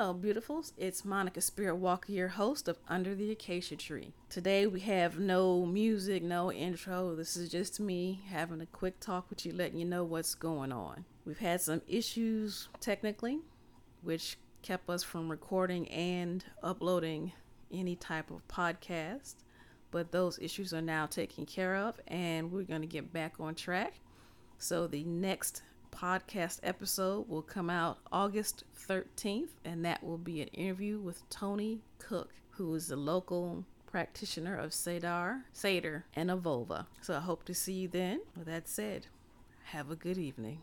Hello, beautifuls. It's Monica Spirit Walker, your host of Under the Acacia Tree. Today we have no music, no intro. This is just me having a quick talk with you, letting you know what's going on. We've had some issues technically, which kept us from recording and uploading any type of podcast. But those issues are now taken care of, and we're going to get back on track. So the next podcast episode will come out August 13th, and that will be an interview with Tony Cook, who is the local practitioner of Sadar, Seder, and Avova. So I hope to see you then. With that said, have a good evening.